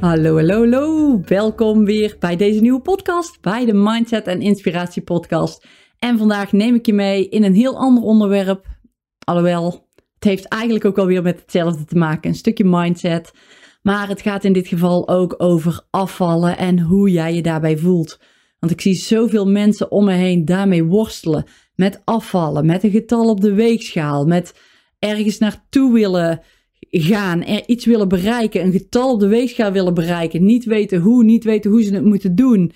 Hallo, hallo, hallo. Welkom weer bij deze nieuwe podcast, bij de Mindset en Inspiratie podcast. En vandaag neem ik je mee in een heel ander onderwerp. Alhoewel, het heeft eigenlijk ook alweer met hetzelfde te maken. Een stukje mindset. Maar het gaat in dit geval ook over afvallen en hoe jij je daarbij voelt. Want ik zie zoveel mensen om me heen daarmee worstelen. Met afvallen, met een getal op de weegschaal, met ergens naartoe willen gaan, er iets willen bereiken, een getal op de weegschaal willen bereiken, niet weten hoe, niet weten hoe ze het moeten doen.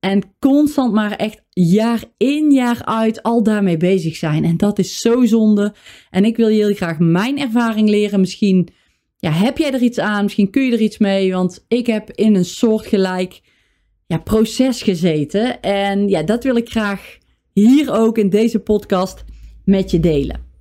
En constant maar echt jaar in jaar uit al daarmee bezig zijn. En dat is zo zonde. En ik wil heel graag mijn ervaring leren. Misschien ja, heb jij er iets aan, misschien kun je er iets mee. Want ik heb in een soortgelijk ja, proces gezeten. En ja, dat wil ik graag hier ook in deze podcast met je delen.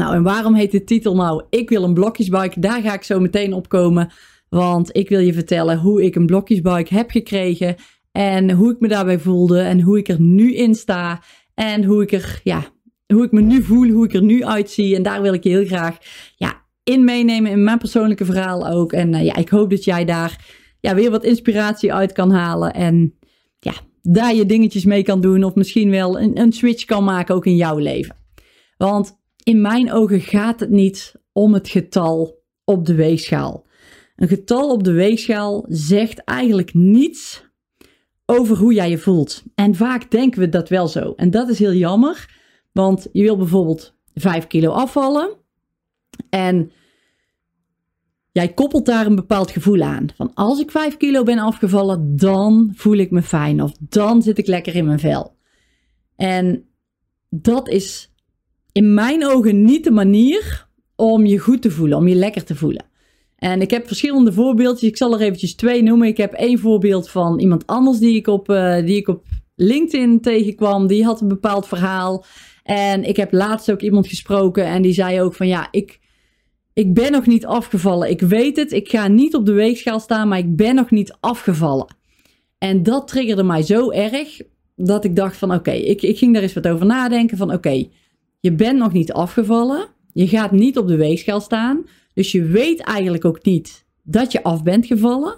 Nou, en waarom heet de titel nou Ik wil een blokjesbike? Daar ga ik zo meteen op komen. Want ik wil je vertellen hoe ik een blokjesbike heb gekregen. En hoe ik me daarbij voelde. En hoe ik er nu in sta. En hoe ik er, ja, hoe ik me nu voel. Hoe ik er nu uitzie. En daar wil ik je heel graag ja, in meenemen. In mijn persoonlijke verhaal ook. En uh, ja, ik hoop dat jij daar ja, weer wat inspiratie uit kan halen. En ja, daar je dingetjes mee kan doen. Of misschien wel een, een switch kan maken ook in jouw leven. Want in mijn ogen gaat het niet om het getal op de weegschaal. Een getal op de weegschaal zegt eigenlijk niets over hoe jij je voelt. En vaak denken we dat wel zo. En dat is heel jammer, want je wil bijvoorbeeld 5 kilo afvallen. En jij koppelt daar een bepaald gevoel aan. Van als ik 5 kilo ben afgevallen, dan voel ik me fijn. Of dan zit ik lekker in mijn vel. En dat is in mijn ogen niet de manier om je goed te voelen, om je lekker te voelen. En ik heb verschillende voorbeeldjes. Ik zal er eventjes twee noemen. Ik heb één voorbeeld van iemand anders die ik op, uh, die ik op LinkedIn tegenkwam. Die had een bepaald verhaal. En ik heb laatst ook iemand gesproken en die zei ook van ja, ik, ik ben nog niet afgevallen. Ik weet het, ik ga niet op de weegschaal staan, maar ik ben nog niet afgevallen. En dat triggerde mij zo erg dat ik dacht van oké, ik, ik ging daar eens wat over nadenken van oké, je bent nog niet afgevallen. Je gaat niet op de weegschaal staan. Dus je weet eigenlijk ook niet dat je af bent gevallen.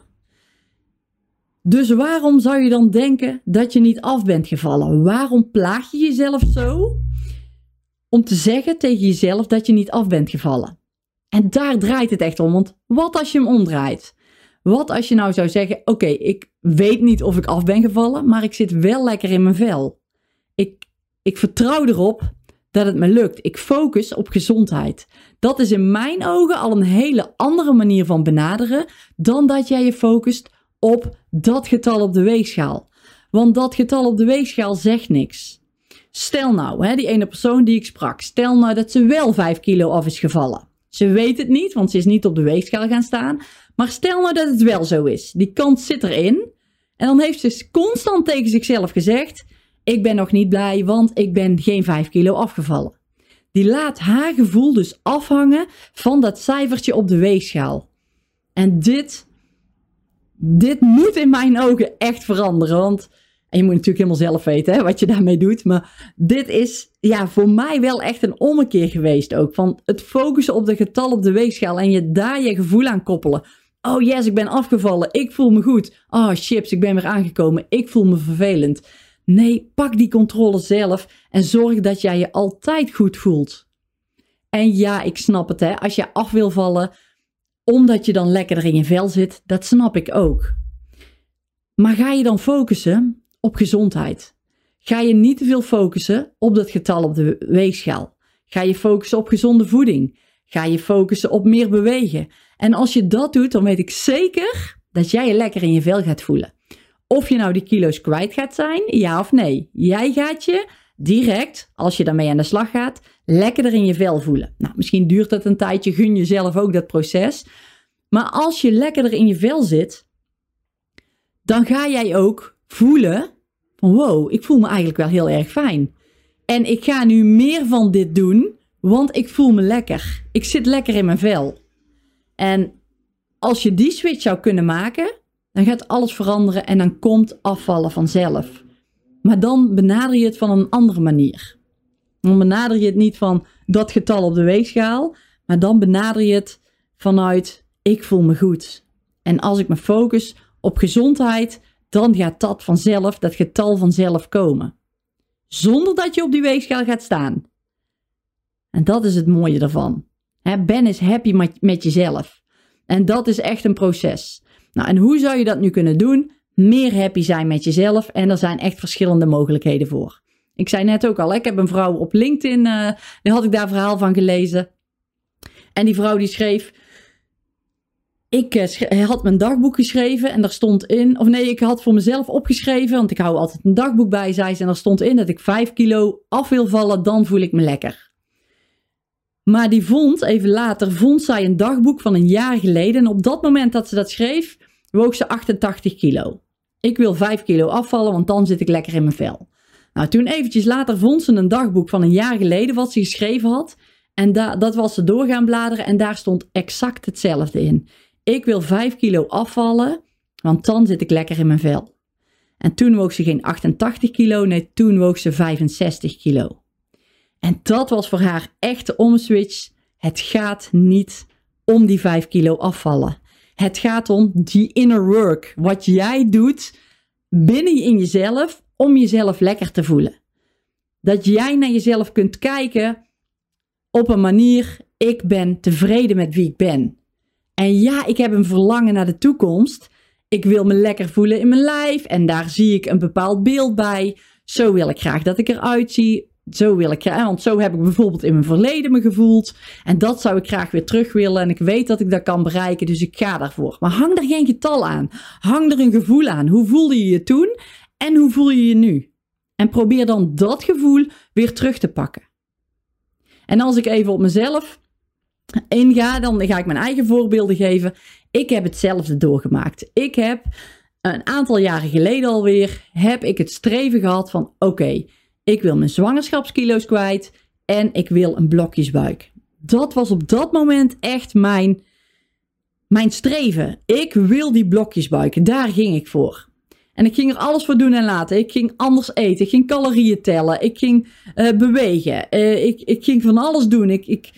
Dus waarom zou je dan denken dat je niet af bent gevallen? Waarom plaag je jezelf zo om te zeggen tegen jezelf dat je niet af bent gevallen? En daar draait het echt om. Want wat als je hem omdraait? Wat als je nou zou zeggen: Oké, ik weet niet of ik af ben gevallen, maar ik zit wel lekker in mijn vel. Ik, ik vertrouw erop dat het me lukt. Ik focus op gezondheid. Dat is in mijn ogen al een hele andere manier van benaderen dan dat jij je focust op dat getal op de weegschaal. Want dat getal op de weegschaal zegt niks. Stel nou, hè, die ene persoon die ik sprak, stel nou dat ze wel 5 kilo af is gevallen. Ze weet het niet, want ze is niet op de weegschaal gaan staan. Maar stel nou dat het wel zo is. Die kans zit erin. En dan heeft ze constant tegen zichzelf gezegd: ik ben nog niet blij, want ik ben geen 5 kilo afgevallen. Die laat haar gevoel dus afhangen van dat cijfertje op de weegschaal. En dit, dit moet in mijn ogen echt veranderen. Want en je moet natuurlijk helemaal zelf weten hè, wat je daarmee doet. Maar dit is ja, voor mij wel echt een ommekeer geweest ook. Van het focussen op de getal op de weegschaal en je daar je gevoel aan koppelen. Oh yes, ik ben afgevallen. Ik voel me goed. Oh chips, ik ben weer aangekomen. Ik voel me vervelend. Nee, pak die controle zelf en zorg dat jij je altijd goed voelt. En ja, ik snap het hè, als je af wil vallen omdat je dan lekkerder in je vel zit, dat snap ik ook. Maar ga je dan focussen op gezondheid? Ga je niet te veel focussen op dat getal op de weegschaal? Ga je focussen op gezonde voeding? Ga je focussen op meer bewegen? En als je dat doet, dan weet ik zeker dat jij je lekker in je vel gaat voelen. Of je nou die kilo's kwijt gaat zijn, ja of nee. Jij gaat je direct, als je daarmee aan de slag gaat, lekkerder in je vel voelen. Nou, misschien duurt dat een tijdje, gun jezelf ook dat proces. Maar als je lekkerder in je vel zit, dan ga jij ook voelen van wow, ik voel me eigenlijk wel heel erg fijn. En ik ga nu meer van dit doen, want ik voel me lekker. Ik zit lekker in mijn vel. En als je die switch zou kunnen maken, dan gaat alles veranderen en dan komt afvallen vanzelf. Maar dan benader je het van een andere manier. Dan benader je het niet van dat getal op de weegschaal, maar dan benader je het vanuit ik voel me goed. En als ik me focus op gezondheid, dan gaat dat vanzelf, dat getal vanzelf komen. Zonder dat je op die weegschaal gaat staan. En dat is het mooie ervan. ben eens happy met jezelf. En dat is echt een proces. Nou, en hoe zou je dat nu kunnen doen? Meer happy zijn met jezelf. En er zijn echt verschillende mogelijkheden voor. Ik zei net ook al, ik heb een vrouw op LinkedIn, uh, die had ik daar verhaal van gelezen. En die vrouw die schreef, ik uh, had mijn dagboek geschreven en daar stond in, of nee, ik had voor mezelf opgeschreven, want ik hou altijd een dagboek bij, zei ze, en daar stond in dat ik 5 kilo af wil vallen, dan voel ik me lekker. Maar die vond, even later, vond zij een dagboek van een jaar geleden. En op dat moment dat ze dat schreef, woog ze 88 kilo. Ik wil 5 kilo afvallen, want dan zit ik lekker in mijn vel. Nou, toen eventjes later vond ze een dagboek van een jaar geleden wat ze geschreven had. En da dat was ze door gaan bladeren en daar stond exact hetzelfde in. Ik wil 5 kilo afvallen, want dan zit ik lekker in mijn vel. En toen woog ze geen 88 kilo, nee, toen woog ze 65 kilo. En dat was voor haar echt de omswitch. Het gaat niet om die 5 kilo afvallen. Het gaat om die inner work. Wat jij doet binnen in jezelf om jezelf lekker te voelen. Dat jij naar jezelf kunt kijken op een manier, ik ben tevreden met wie ik ben. En ja, ik heb een verlangen naar de toekomst. Ik wil me lekker voelen in mijn lijf en daar zie ik een bepaald beeld bij. Zo wil ik graag dat ik eruit zie zo wil ik, want zo heb ik bijvoorbeeld in mijn verleden me gevoeld. En dat zou ik graag weer terug willen. En ik weet dat ik dat kan bereiken, dus ik ga daarvoor. Maar hang er geen getal aan. Hang er een gevoel aan. Hoe voelde je je toen en hoe voel je je nu? En probeer dan dat gevoel weer terug te pakken. En als ik even op mezelf inga, dan ga ik mijn eigen voorbeelden geven. Ik heb hetzelfde doorgemaakt. Ik heb een aantal jaren geleden alweer, heb ik het streven gehad van oké, ik wil mijn zwangerschapskilo's kwijt en ik wil een blokjesbuik. Dat was op dat moment echt mijn, mijn streven. Ik wil die blokjesbuik. Daar ging ik voor. En ik ging er alles voor doen en laten. Ik ging anders eten. Ik ging calorieën tellen. Ik ging uh, bewegen. Uh, ik, ik ging van alles doen. Ik, ik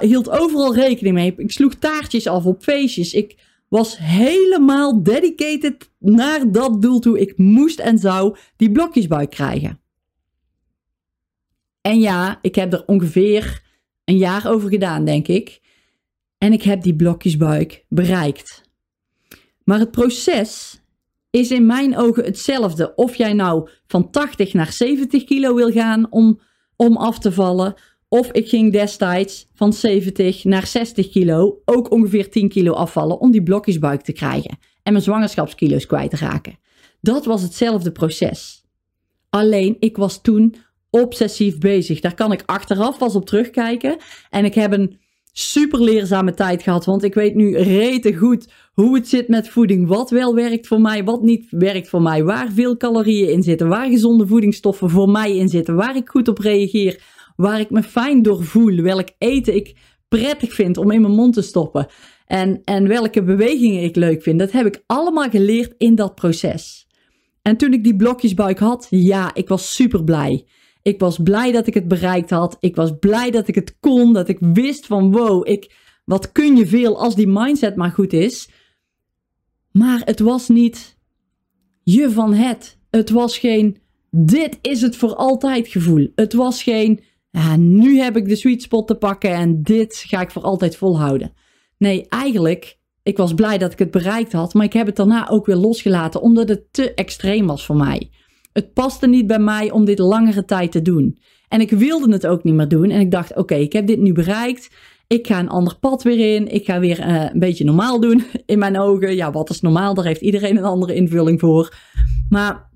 hield overal rekening mee. Ik sloeg taartjes af op feestjes. Ik was helemaal dedicated naar dat doel toe. Ik moest en zou die blokjesbuik krijgen. En ja, ik heb er ongeveer een jaar over gedaan, denk ik. En ik heb die blokjesbuik bereikt. Maar het proces is in mijn ogen hetzelfde. Of jij nou van 80 naar 70 kilo wil gaan om, om af te vallen. Of ik ging destijds van 70 naar 60 kilo, ook ongeveer 10 kilo afvallen om die blokjesbuik te krijgen. En mijn zwangerschapskilo's kwijt te raken. Dat was hetzelfde proces. Alleen ik was toen obsessief bezig. Daar kan ik achteraf pas op terugkijken. En ik heb een super leerzame tijd gehad. Want ik weet nu rete goed hoe het zit met voeding. Wat wel werkt voor mij, wat niet werkt voor mij. Waar veel calorieën in zitten. Waar gezonde voedingsstoffen voor mij in zitten. Waar ik goed op reageer. Waar ik me fijn door voel. Welk eten ik prettig vind om in mijn mond te stoppen. En, en welke bewegingen ik leuk vind. Dat heb ik allemaal geleerd in dat proces. En toen ik die blokjesbuik had, ja, ik was super blij. Ik was blij dat ik het bereikt had. Ik was blij dat ik het kon. Dat ik wist van wow, ik, wat kun je veel als die mindset maar goed is. Maar het was niet je van het. Het was geen dit is het voor altijd gevoel. Het was geen ja, nu heb ik de sweet spot te pakken en dit ga ik voor altijd volhouden. Nee, eigenlijk, ik was blij dat ik het bereikt had, maar ik heb het daarna ook weer losgelaten omdat het te extreem was voor mij. Het paste niet bij mij om dit langere tijd te doen. En ik wilde het ook niet meer doen. En ik dacht, oké, ik heb dit nu bereikt. Ik ga een ander pad weer in. Ik ga weer uh, een beetje normaal doen in mijn ogen. Ja, wat is normaal? Daar heeft iedereen een andere invulling voor. Maar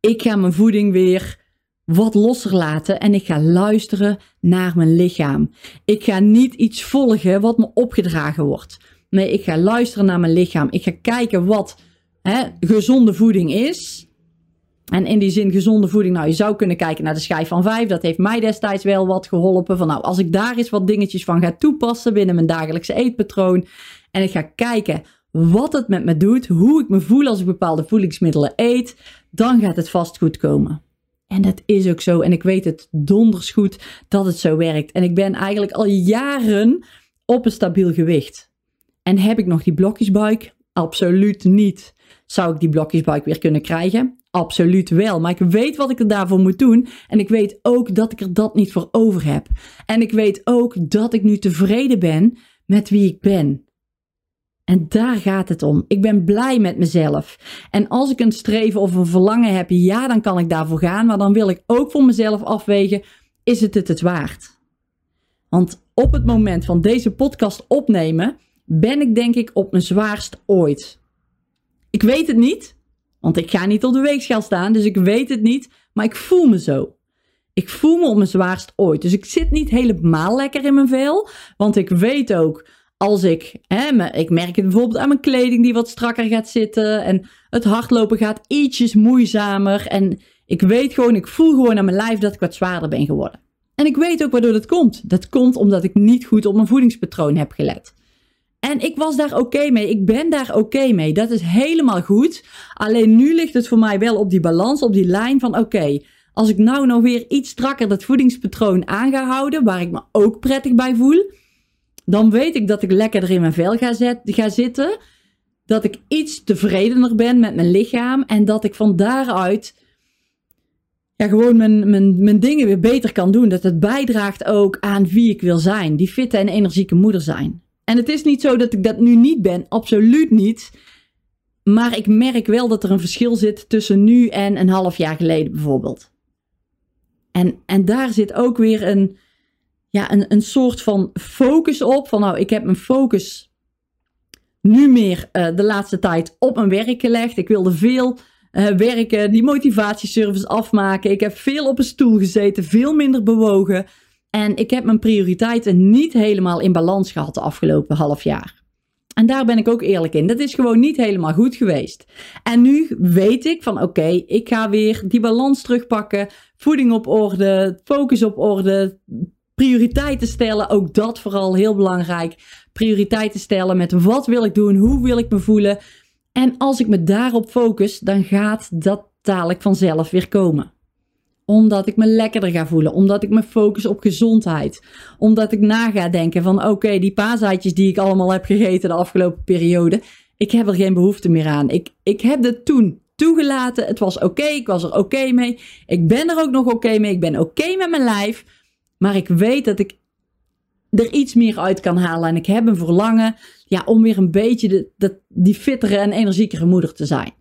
ik ga mijn voeding weer wat losser laten en ik ga luisteren naar mijn lichaam. Ik ga niet iets volgen wat me opgedragen wordt. Nee, ik ga luisteren naar mijn lichaam. Ik ga kijken wat hè, gezonde voeding is. En in die zin gezonde voeding, nou je zou kunnen kijken naar de schijf van 5. Dat heeft mij destijds wel wat geholpen. Van nou, als ik daar eens wat dingetjes van ga toepassen binnen mijn dagelijkse eetpatroon. En ik ga kijken wat het met me doet, hoe ik me voel als ik bepaalde voedingsmiddelen eet. Dan gaat het vast goed komen. En dat is ook zo. En ik weet het donders goed dat het zo werkt. En ik ben eigenlijk al jaren op een stabiel gewicht. En heb ik nog die blokjesbuik? Absoluut niet. Zou ik die blokjesbuik weer kunnen krijgen? Absoluut wel. Maar ik weet wat ik er daarvoor moet doen. En ik weet ook dat ik er dat niet voor over heb. En ik weet ook dat ik nu tevreden ben met wie ik ben. En daar gaat het om. Ik ben blij met mezelf. En als ik een streven of een verlangen heb, ja, dan kan ik daarvoor gaan. Maar dan wil ik ook voor mezelf afwegen: is het het het waard? Want op het moment van deze podcast opnemen, ben ik denk ik op mijn zwaarst ooit. Ik weet het niet, want ik ga niet op de weegschaal staan, dus ik weet het niet, maar ik voel me zo. Ik voel me op mijn zwaarst ooit. Dus ik zit niet helemaal lekker in mijn vel, want ik weet ook als ik, hè, ik merk het bijvoorbeeld aan mijn kleding die wat strakker gaat zitten en het hardlopen gaat ietsjes moeizamer en ik weet gewoon, ik voel gewoon aan mijn lijf dat ik wat zwaarder ben geworden. En ik weet ook waardoor dat komt. Dat komt omdat ik niet goed op mijn voedingspatroon heb gelet. En ik was daar oké mee. Ik ben daar oké mee. Dat is helemaal goed. Alleen nu ligt het voor mij wel op die balans, op die lijn van oké. als ik nou nog weer iets strakker dat voedingspatroon aan ga houden, waar ik me ook prettig bij voel, dan weet ik dat ik lekkerder in mijn vel ga, zet, ga zitten. Dat ik iets tevredener ben met mijn lichaam en dat ik van daaruit ja, gewoon mijn, mijn, mijn dingen weer beter kan doen. Dat het bijdraagt ook aan wie ik wil zijn. Die fitte en energieke moeder zijn. En het is niet zo dat ik dat nu niet ben, absoluut niet. Maar ik merk wel dat er een verschil zit tussen nu en een half jaar geleden bijvoorbeeld. En, en daar zit ook weer een, ja, een, een soort van focus op. Van nou, ik heb mijn focus nu meer uh, de laatste tijd op mijn werk gelegd. Ik wilde veel uh, werken, die motivatieservice afmaken. Ik heb veel op een stoel gezeten, veel minder bewogen. En ik heb mijn prioriteiten niet helemaal in balans gehad de afgelopen half jaar. En daar ben ik ook eerlijk in. Dat is gewoon niet helemaal goed geweest. En nu weet ik van oké, ik ga weer die balans terugpakken. Voeding op orde, focus op orde, prioriteiten stellen. Ook dat vooral heel belangrijk. Prioriteiten stellen met wat wil ik doen, hoe wil ik me voelen. En als ik me daarop focus, dan gaat dat dadelijk vanzelf weer komen omdat ik me lekkerder ga voelen. Omdat ik me focus op gezondheid. Omdat ik na ga denken van oké, die paasaitjes die ik allemaal heb gegeten de afgelopen periode. Ik heb er geen behoefte meer aan. Ik, ik heb het toen toegelaten. Het was oké. ik was er oké mee. Ik ben er ook nog oké mee. Ik ben oké met mijn lijf. Maar ik weet dat ik er iets meer uit kan halen. En ik heb een verlangen ja, om weer een beetje de, die fittere en energiekere moeder te zijn.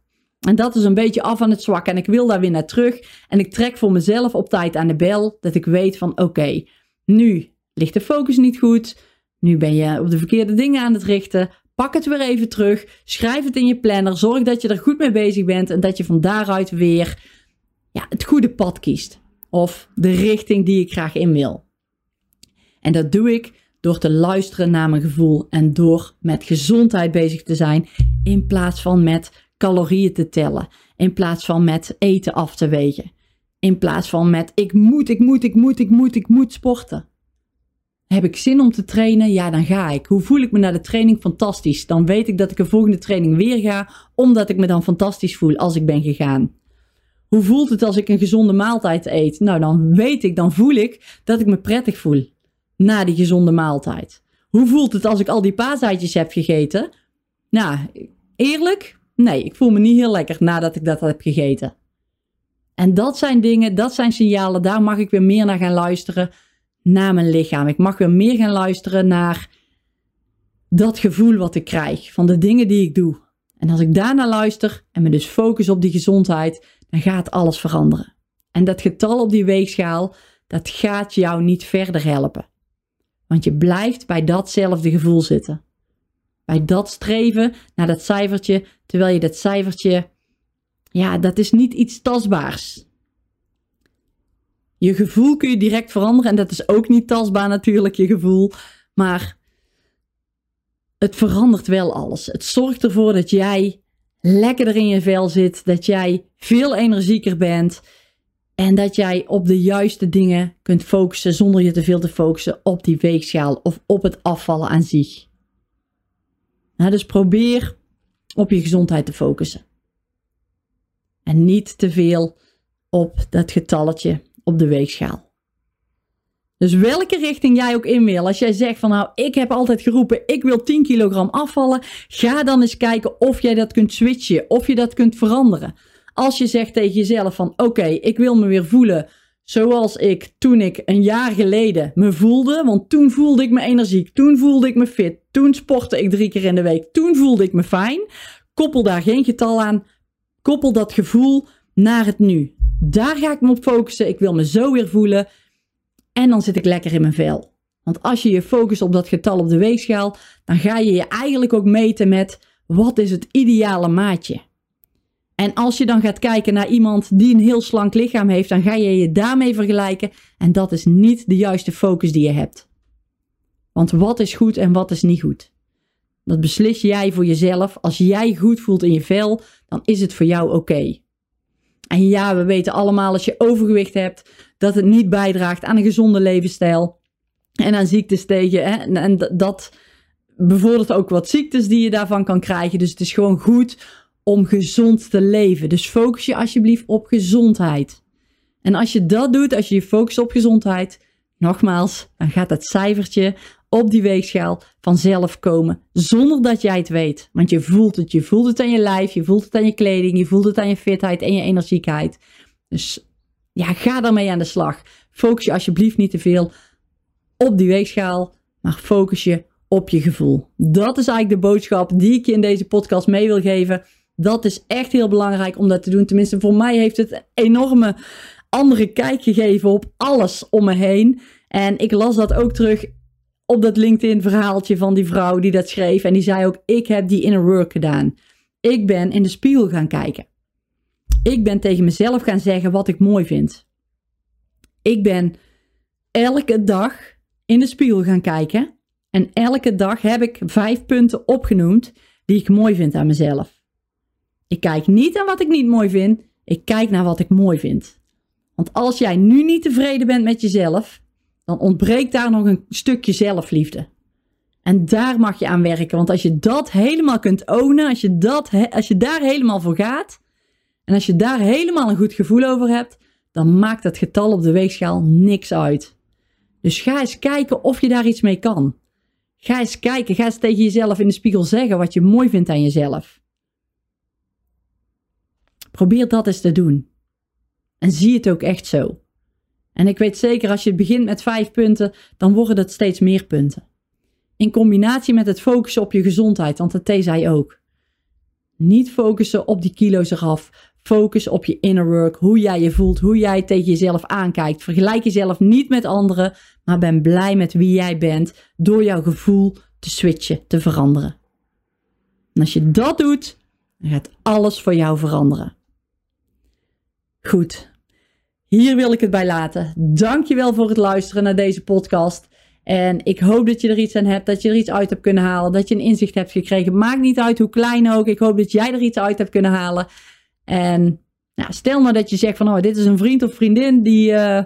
En dat is een beetje af aan het zwak. En ik wil daar weer naar terug. En ik trek voor mezelf op tijd aan de bel. Dat ik weet van oké, nu ligt de focus niet goed. Nu ben je op de verkeerde dingen aan het richten. Pak het weer even terug. Schrijf het in je planner. Zorg dat je er goed mee bezig bent. En dat je van daaruit weer ja, het goede pad kiest. Of de richting die ik graag in wil. En dat doe ik door te luisteren naar mijn gevoel. En door met gezondheid bezig te zijn. In plaats van met calorieën te tellen. In plaats van met eten af te wegen. In plaats van met ik moet, ik moet, ik moet, ik moet, ik moet sporten. Heb ik zin om te trainen? Ja, dan ga ik. Hoe voel ik me na de training? Fantastisch. Dan weet ik dat ik een volgende training weer ga, omdat ik me dan fantastisch voel als ik ben gegaan. Hoe voelt het als ik een gezonde maaltijd eet? Nou, dan weet ik, dan voel ik dat ik me prettig voel na die gezonde maaltijd. Hoe voelt het als ik al die paaseitjes heb gegeten? Nou, eerlijk, Nee, ik voel me niet heel lekker nadat ik dat heb gegeten. En dat zijn dingen, dat zijn signalen, daar mag ik weer meer naar gaan luisteren naar mijn lichaam. Ik mag weer meer gaan luisteren naar dat gevoel wat ik krijg van de dingen die ik doe. En als ik daarnaar luister en me dus focus op die gezondheid, dan gaat alles veranderen. En dat getal op die weegschaal, dat gaat jou niet verder helpen. Want je blijft bij datzelfde gevoel zitten bij dat streven naar dat cijfertje, terwijl je dat cijfertje, ja, dat is niet iets tastbaars. Je gevoel kun je direct veranderen en dat is ook niet tastbaar natuurlijk, je gevoel. Maar het verandert wel alles. Het zorgt ervoor dat jij lekkerder in je vel zit, dat jij veel energieker bent en dat jij op de juiste dingen kunt focussen zonder je te veel te focussen op die weegschaal of op het afvallen aan zich. Nou, dus probeer op je gezondheid te focussen. En niet te veel op dat getalletje op de weegschaal. Dus welke richting jij ook in wil, als jij zegt van nou, ik heb altijd geroepen, ik wil 10 kilogram afvallen, ga dan eens kijken of jij dat kunt switchen, of je dat kunt veranderen. Als je zegt tegen jezelf van oké, ik wil me weer voelen zoals ik toen ik een jaar geleden me voelde, want toen voelde ik me energiek, toen voelde ik me fit, toen sportte ik drie keer in de week, toen voelde ik me fijn. Koppel daar geen getal aan, koppel dat gevoel naar het nu. Daar ga ik me op focussen, ik wil me zo weer voelen. En dan zit ik lekker in mijn vel. Want als je je focust op dat getal op de weegschaal, dan ga je je eigenlijk ook meten met wat is het ideale maatje. En als je dan gaat kijken naar iemand die een heel slank lichaam heeft, dan ga je je daarmee vergelijken. En dat is niet de juiste focus die je hebt. Want wat is goed en wat is niet goed? Dat beslis jij voor jezelf. Als jij goed voelt in je vel, dan is het voor jou oké. En ja, we weten allemaal als je overgewicht hebt, dat het niet bijdraagt aan een gezonde levensstijl en aan ziektes tegen. Hè? En dat bevordert ook wat ziektes die je daarvan kan krijgen. Dus het is gewoon goed om gezond te leven. Dus focus je alsjeblieft op gezondheid. En als je dat doet, als je je focust op gezondheid, nogmaals, dan gaat dat cijfertje op die weegschaal vanzelf komen, zonder dat jij het weet. Want je voelt het, je voelt het aan je lijf, je voelt het aan je kleding, je voelt het aan je fitheid en je energiekheid. Dus ja, ga daarmee aan de slag. Focus je alsjeblieft niet te veel op die weegschaal, maar focus je op je gevoel. Dat is eigenlijk de boodschap die ik je in deze podcast mee wil geven. Dat is echt heel belangrijk om dat te doen. Tenminste, voor mij heeft het een enorme andere kijk gegeven op alles om me heen. En ik las dat ook terug op dat LinkedIn verhaaltje van die vrouw die dat schreef. En die zei ook, ik heb die inner work gedaan. Ik ben in de spiegel gaan kijken. Ik ben tegen mezelf gaan zeggen wat ik mooi vind. Ik ben elke dag in de spiegel gaan kijken. En elke dag heb ik vijf punten opgenoemd die ik mooi vind aan mezelf. Ik kijk niet naar wat ik niet mooi vind. Ik kijk naar wat ik mooi vind. Want als jij nu niet tevreden bent met jezelf, dan ontbreekt daar nog een stukje zelfliefde. En daar mag je aan werken. Want als je dat helemaal kunt ownen, als je, dat, als je daar helemaal voor gaat, en als je daar helemaal een goed gevoel over hebt, dan maakt het getal op de weegschaal niks uit. Dus ga eens kijken of je daar iets mee kan. Ga eens kijken, ga eens tegen jezelf in de spiegel zeggen wat je mooi vindt aan jezelf. Probeer dat eens te doen. En zie het ook echt zo. En ik weet zeker, als je begint met vijf punten, dan worden het steeds meer punten. In combinatie met het focussen op je gezondheid, want dat deed zij ook. Niet focussen op die kilo's eraf. Focus op je inner work, hoe jij je voelt, hoe jij tegen jezelf aankijkt. Vergelijk jezelf niet met anderen, maar ben blij met wie jij bent door jouw gevoel te switchen, te veranderen. En als je dat doet, dan gaat alles voor jou veranderen. Goed, hier wil ik het bij laten. Dankjewel voor het luisteren naar deze podcast. En ik hoop dat je er iets aan hebt, dat je er iets uit hebt kunnen halen, dat je een inzicht hebt gekregen. Maakt niet uit hoe klein ook. Ik hoop dat jij er iets uit hebt kunnen halen. En nou, stel nou dat je zegt van, oh, dit is een vriend of vriendin die, uh,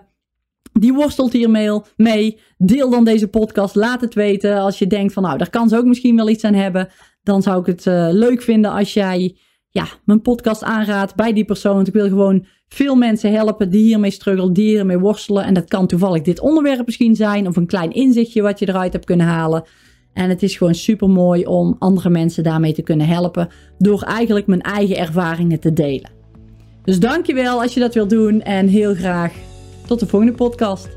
die worstelt hiermee mee. Deel dan deze podcast. Laat het weten. Als je denkt van, nou, daar kan ze ook misschien wel iets aan hebben. Dan zou ik het uh, leuk vinden als jij ja, mijn podcast aanraadt bij die persoon. Want ik wil gewoon veel mensen helpen die hiermee struggelen, die hiermee worstelen. En dat kan toevallig dit onderwerp misschien zijn. Of een klein inzichtje wat je eruit hebt kunnen halen. En het is gewoon super mooi om andere mensen daarmee te kunnen helpen. Door eigenlijk mijn eigen ervaringen te delen. Dus dankjewel als je dat wilt doen. En heel graag tot de volgende podcast.